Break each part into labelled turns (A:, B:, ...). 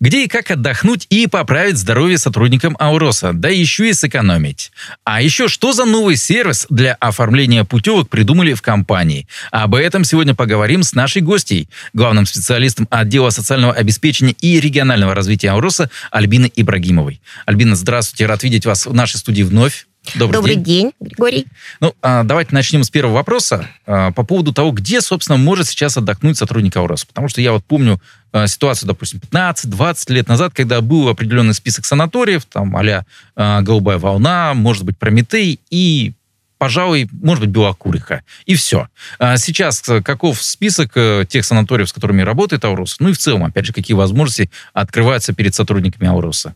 A: Где и как отдохнуть и поправить здоровье сотрудникам Ауроса, да еще и сэкономить. А еще что за новый сервис для оформления путевок придумали в компании? Об этом сегодня поговорим с нашей гостьей, главным специалистом отдела социального обеспечения и регионального развития Ауроса Альбиной Ибрагимовой. Альбина, здравствуйте, рад видеть вас в нашей студии вновь.
B: Добрый, Добрый день. день, Григорий.
A: Ну, а, давайте начнем с первого вопроса а, по поводу того, где, собственно, может сейчас отдохнуть сотрудник Аурос. Потому что я вот помню а, ситуацию, допустим, 15-20 лет назад, когда был определенный список санаториев, там, а «Голубая волна», может быть, «Прометей», и пожалуй, может быть, Белокуриха. И все. А сейчас каков список э, тех санаториев, с которыми работает Аурос? Ну и в целом, опять же, какие возможности открываются перед сотрудниками Ауроса?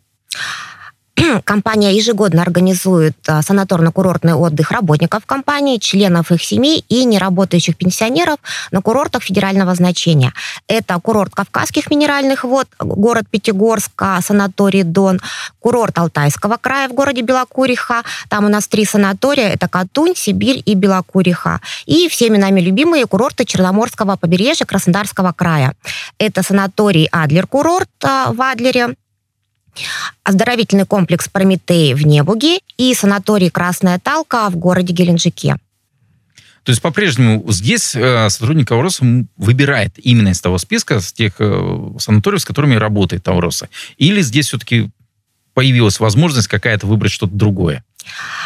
B: Компания ежегодно организует а, санаторно-курортный отдых работников компании, членов их семей и неработающих пенсионеров на курортах федерального значения. Это курорт Кавказских минеральных вод, город Пятигорск, а, санаторий Дон, курорт Алтайского края в городе Белокуриха. Там у нас три санатория. Это Катунь, Сибирь и Белокуриха. И всеми нами любимые курорты Черноморского побережья Краснодарского края. Это санаторий Адлер-курорт а, в Адлере, оздоровительный комплекс «Прометей» в Небуге и санаторий «Красная Талка» в городе Геленджике.
A: То есть по-прежнему здесь э, сотрудник Ауроса выбирает именно из того списка, с тех э, санаториев, с которыми работает Ауроса. Или здесь все-таки появилась возможность какая-то выбрать что-то другое?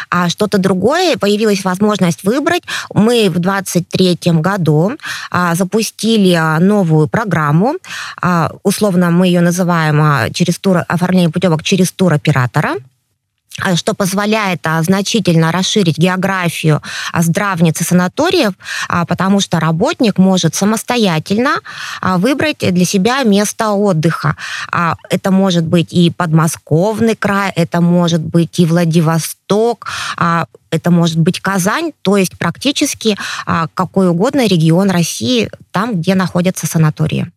B: а что-то другое, появилась возможность выбрать. Мы в 2023 году а, запустили а, новую программу, а, условно мы ее называем а, через тур, оформление путевок через туроператора. А, что позволяет а, значительно расширить географию а, здравниц и санаториев, потому что работник может самостоятельно выбрать для себя место отдыха. Это может быть и подмосковный край, это может быть и Владивосток, это может быть Казань, то есть практически какой угодно регион России, там, где находятся санатории.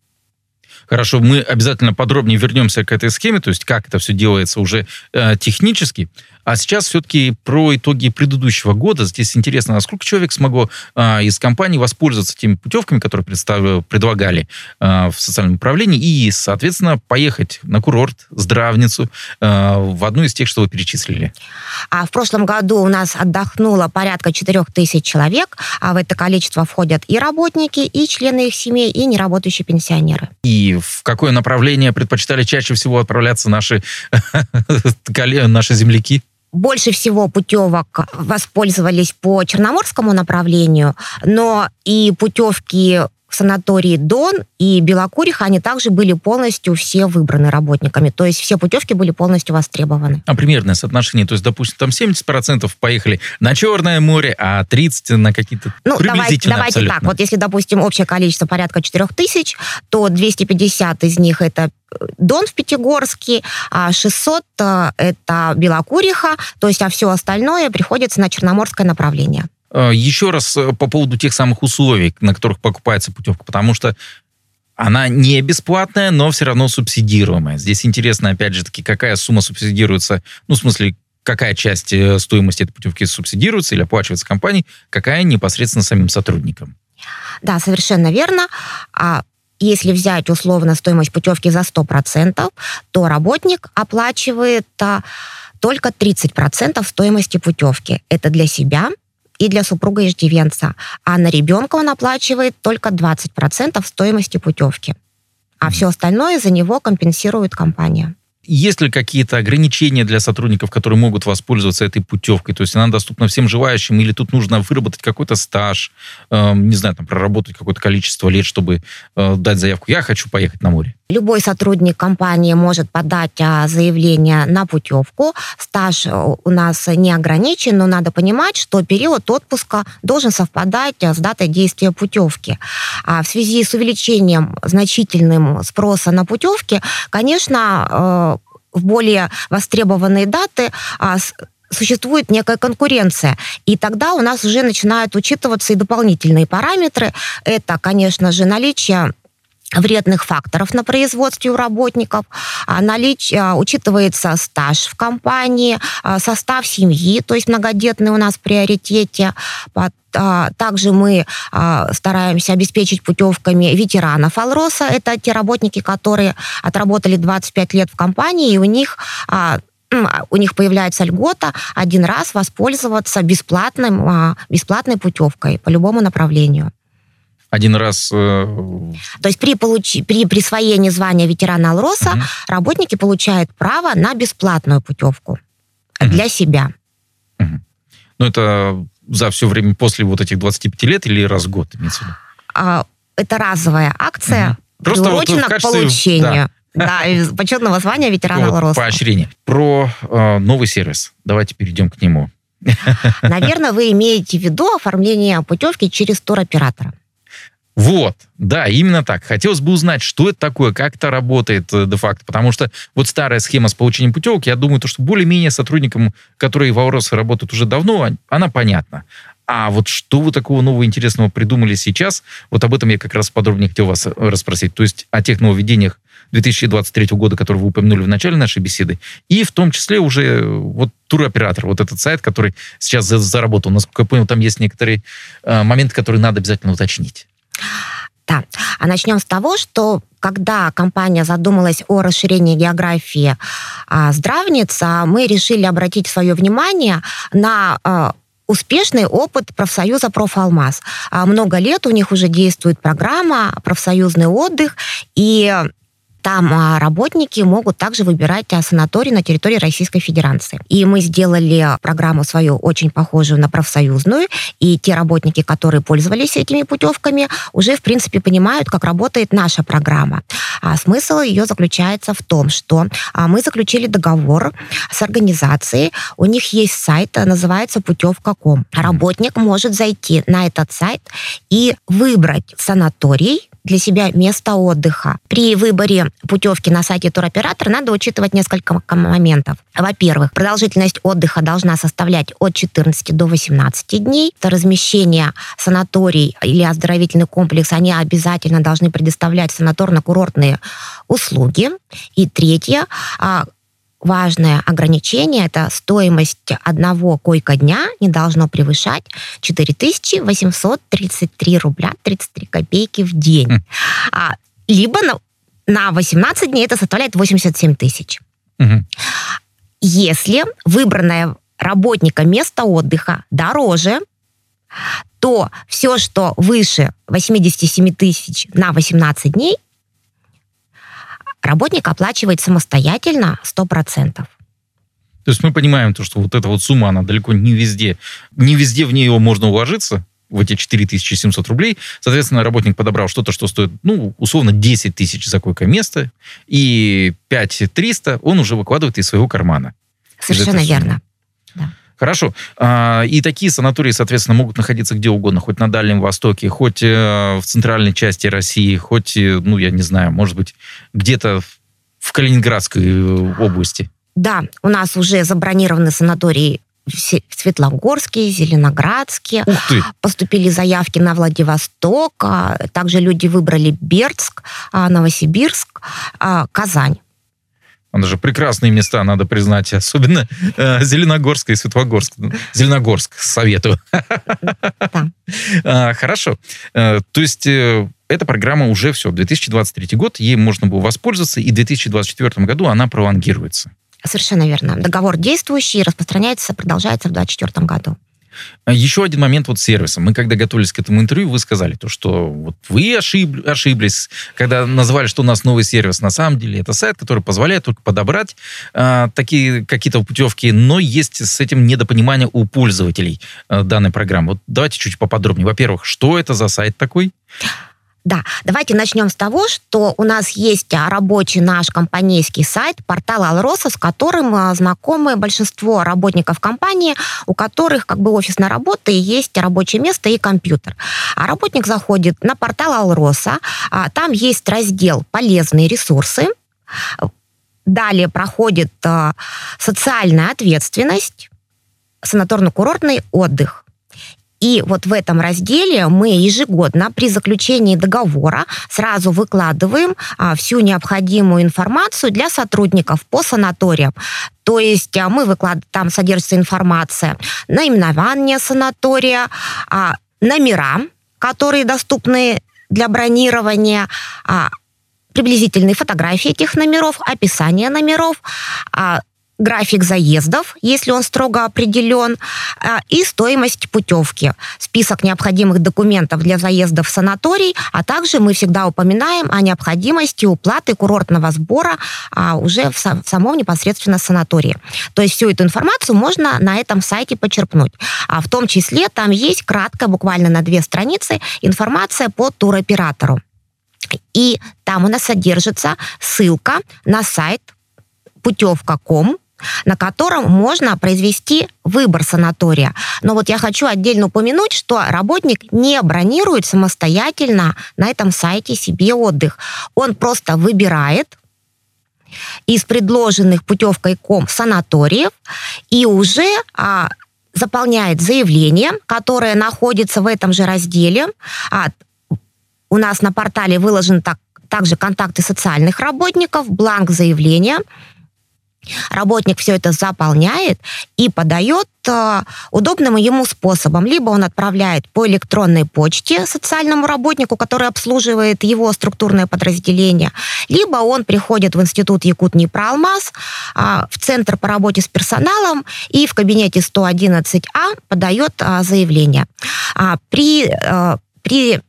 A: Хорошо, мы обязательно подробнее вернемся к этой схеме, то есть как это все делается уже э, технически. А сейчас все-таки про итоги предыдущего года. Здесь интересно, насколько человек смогло а, из компании воспользоваться теми путевками, которые предлагали а, в социальном управлении, и, соответственно, поехать на курорт, здравницу, а, в одну из тех, что вы перечислили.
B: А в прошлом году у нас отдохнуло порядка 4 тысяч человек, а в это количество входят и работники, и члены их семей, и неработающие пенсионеры.
A: И в какое направление предпочитали чаще всего отправляться наши, наши земляки?
B: Больше всего путевок воспользовались по Черноморскому направлению, но и путевки в санатории Дон и Белокуриха, они также были полностью все выбраны работниками. То есть все путевки были полностью востребованы.
A: А примерное соотношение? То есть, допустим, там 70% поехали на Черное море, а 30% на какие-то
B: Ну, давайте, давайте так. Вот если, допустим, общее количество порядка 4000, то 250 из них это Дон в Пятигорске, а 600 э, это Белокуриха, то есть а все остальное приходится на Черноморское направление.
A: Э, Еще раз э, по поводу тех самых условий, на которых покупается путевка, потому что она не бесплатная, но все равно субсидируемая. Здесь интересно, опять же таки, какая сумма субсидируется, ну, в смысле, какая часть стоимости этой путевки субсидируется или оплачивается компанией, какая непосредственно самим сотрудникам.
B: Да, совершенно верно. А если взять условно стоимость путевки за 100%, то работник оплачивает а, только 30% стоимости путевки. Это для себя и для супруга иждивенца. А на ребенка он оплачивает только 20% стоимости путевки. А все остальное за него компенсирует компания.
A: Есть ли какие-то ограничения для сотрудников, которые могут воспользоваться этой путевкой? То есть она доступна всем желающим, или тут нужно выработать какой-то стаж, э, не знаю, там, проработать какое-то количество лет, чтобы э, дать заявку «я хочу поехать на море»?
B: Любой сотрудник компании может подать а, заявление на путевку. Стаж э, у нас не ограничен, но надо понимать, что период отпуска должен совпадать с датой действия путевки. А в связи с увеличением значительным спроса на путевки, конечно, э, в более востребованные даты а, существует некая конкуренция. И тогда у нас уже начинают учитываться и дополнительные параметры. Это, конечно же, наличие вредных факторов на производстве у работников, а, налич, а, учитывается стаж в компании, а, состав семьи, то есть многодетный у нас в приоритете, также мы стараемся обеспечить путевками ветеранов Алроса. Это те работники, которые отработали 25 лет в компании, и у них у них появляется льгота один раз воспользоваться бесплатным, бесплатной путевкой по любому направлению
A: один раз... Э...
B: То есть при, получи, при присвоении звания ветерана Алроса угу. работники получают право на бесплатную путевку угу. для себя.
A: Угу. Ну, это за все время после вот этих 25 лет или раз в год, имеется в виду?
B: А, это разовая акция, угу. Просто приурочена вот к качестве... получению. Да. Да, почетного звания ветерана вот, Алроса.
A: Поощрение. Про э, новый сервис. Давайте перейдем к нему.
B: Наверное, вы имеете в виду оформление путевки через туроператора.
A: Вот, да, именно так. Хотелось бы узнать, что это такое, как это работает э, де-факто, потому что вот старая схема с получением путевок, я думаю, то, что более-менее сотрудникам, которые в Ауросе работают уже давно, она понятна. А вот что вы такого нового интересного придумали сейчас, вот об этом я как раз подробнее хотел вас э, расспросить. То есть о тех нововведениях 2023 года, которые вы упомянули в начале нашей беседы, и в том числе уже э, вот туроператор, вот этот сайт, который сейчас заработал. Насколько я понял, там есть некоторые э, моменты, которые надо обязательно уточнить.
B: Да. А начнем с того, что когда компания задумалась о расширении географии а, здравниц, а, мы решили обратить свое внимание на а, успешный опыт профсоюза «Профалмаз». А, много лет у них уже действует программа «Профсоюзный отдых», и там а, работники могут также выбирать а, санаторий на территории Российской Федерации. И мы сделали программу свою очень похожую на профсоюзную, и те работники, которые пользовались этими путевками, уже, в принципе, понимают, как работает наша программа. А смысл ее заключается в том, что а, мы заключили договор с организацией, у них есть сайт, называется путевка.ком. Работник может зайти на этот сайт и выбрать санаторий, для себя место отдыха. При выборе путевки на сайте туроператора надо учитывать несколько моментов. Во-первых, продолжительность отдыха должна составлять от 14 до 18 дней. Это размещение санаторий или оздоровительный комплекс, они обязательно должны предоставлять санаторно-курортные услуги. И третье, а, важное ограничение – это стоимость одного койка-дня не должно превышать 4833 рубля 33 копейки в день. Mm. А, либо на, на 18 дней это составляет 87 тысяч. Mm-hmm. Если выбранное работника место отдыха дороже, то все, что выше 87 тысяч на 18 дней, работник оплачивает самостоятельно 100%. То
A: есть мы понимаем, то, что вот эта вот сумма, она далеко не везде, не везде в нее можно уложиться, в эти 4700 рублей. Соответственно, работник подобрал что-то, что стоит, ну, условно, 10 тысяч за койко-место, и 5300 он уже выкладывает из своего кармана.
B: Совершенно верно.
A: Хорошо. А, и такие санатории, соответственно, могут находиться где угодно, хоть на Дальнем Востоке, хоть э, в центральной части России, хоть, э, ну, я не знаю, может быть, где-то в Калининградской э, области.
B: Да, у нас уже забронированы санатории в Светлогорске, Зеленоградске. Ух ты. Поступили заявки на Владивосток. А также люди выбрали Бердск, а, Новосибирск, Казань.
A: Она же прекрасные места, надо признать, особенно э, Зеленогорск и Светлогорск. Зеленогорск, советую. А, хорошо. Э, то есть э, эта программа уже все, 2023 год, ей можно было воспользоваться, и в 2024 году она пролонгируется.
B: Совершенно верно. Договор действующий, распространяется, продолжается в 2024 году.
A: А еще один момент вот сервиса. Мы когда готовились к этому интервью, вы сказали то, что вот вы ошиб, ошиблись, когда назвали, что у нас новый сервис. На самом деле это сайт, который позволяет только подобрать э, такие какие-то путевки, но есть с этим недопонимание у пользователей э, данной программы. Вот давайте чуть поподробнее. Во-первых, что это за сайт такой?
B: Да, давайте начнем с того, что у нас есть а, рабочий наш компанейский сайт, портал Алроса, с которым а, знакомы большинство работников компании, у которых как бы офисная работа и есть рабочее место и компьютер. А работник заходит на портал Алроса, а, там есть раздел «Полезные ресурсы», далее проходит социальная ответственность, санаторно-курортный отдых. И вот в этом разделе мы ежегодно при заключении договора сразу выкладываем а, всю необходимую информацию для сотрудников по санаториям. То есть а, мы выкладываем, там содержится информация, наименование санатория, а, номера, которые доступны для бронирования, а, приблизительные фотографии этих номеров, описание номеров, а, график заездов, если он строго определен, а, и стоимость путевки, список необходимых документов для заезда в санаторий, а также мы всегда упоминаем о необходимости уплаты курортного сбора а, уже в самом непосредственно санатории. То есть всю эту информацию можно на этом сайте почерпнуть. А в том числе там есть кратко, буквально на две страницы, информация по туроператору. И там у нас содержится ссылка на сайт путевка.ком, на котором можно произвести выбор санатория. Но вот я хочу отдельно упомянуть, что работник не бронирует самостоятельно на этом сайте себе отдых. Он просто выбирает из предложенных путевкой ком санаториев и уже а, заполняет заявление, которое находится в этом же разделе. А, у нас на портале выложен так, также контакты социальных работников, бланк заявления – Работник все это заполняет и подает э, удобным ему способом. Либо он отправляет по электронной почте социальному работнику, который обслуживает его структурное подразделение, либо он приходит в институт Якут Непроалмаз, э, в центр по работе с персоналом и в кабинете 111А подает э, заявление. А при, при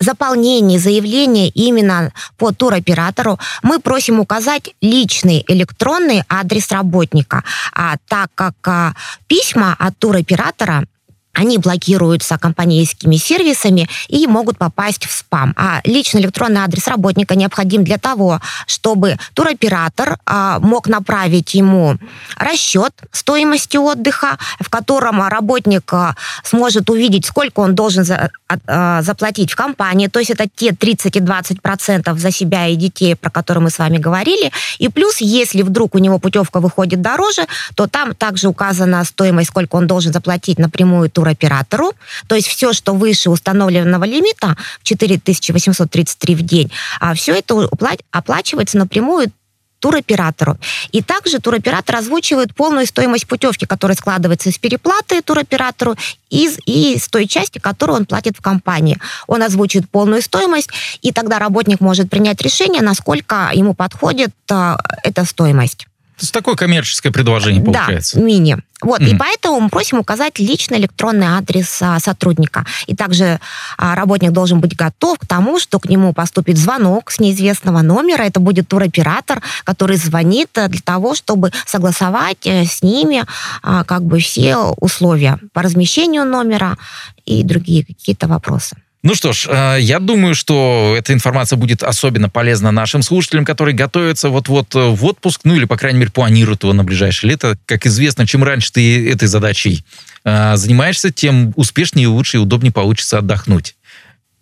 B: заполнении заявления именно по туроператору мы просим указать личный электронный адрес работника, а так как а, письма от туроператора они блокируются компанейскими сервисами и могут попасть в спам. А личный электронный адрес работника необходим для того, чтобы туроператор а, мог направить ему расчет стоимости отдыха, в котором работник а, сможет увидеть, сколько он должен за, а, заплатить в компании. То есть это те 30 и 20 процентов за себя и детей, про которые мы с вами говорили. И плюс, если вдруг у него путевка выходит дороже, то там также указана стоимость, сколько он должен заплатить напрямую туроператору туроператору, то есть все, что выше установленного лимита, 4833 в день, а все это оплачивается напрямую туроператору. И также туроператор озвучивает полную стоимость путевки, которая складывается из переплаты туроператору из, и из той части, которую он платит в компании. Он озвучивает полную стоимость, и тогда работник может принять решение, насколько ему подходит а, эта стоимость.
A: То есть такое коммерческое предложение получается.
B: Да, мини. Вот, mm и поэтому мы просим указать личный электронный адрес а, сотрудника. И также а, работник должен быть готов к тому, что к нему поступит звонок с неизвестного номера. Это будет туроператор, который звонит а, для того, чтобы согласовать а, с ними а, как бы все условия по размещению номера и другие какие-то вопросы.
A: Ну что ж, э, я думаю, что эта информация будет особенно полезна нашим слушателям, которые готовятся вот-вот э, в отпуск, ну или, по крайней мере, планируют его на ближайшее лето. Как известно, чем раньше ты этой задачей э, занимаешься, тем успешнее, лучше и удобнее получится отдохнуть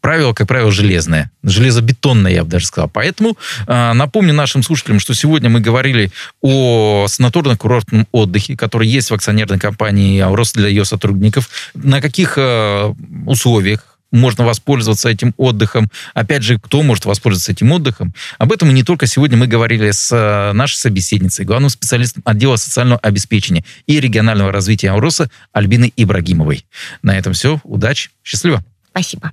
A: правило, как правило, железное. Железобетонное, я бы даже сказал. Поэтому э, напомню нашим слушателям, что сегодня мы говорили о санаторно-курортном отдыхе, который есть в акционерной компании «Аурос» для ее сотрудников. На каких э, условиях можно воспользоваться этим отдыхом. Опять же, кто может воспользоваться этим отдыхом? Об этом и не только сегодня мы говорили с э, нашей собеседницей, главным специалистом отдела социального обеспечения и регионального развития Ауроса Альбиной Ибрагимовой. На этом все. Удачи. Счастливо.
B: Спасибо.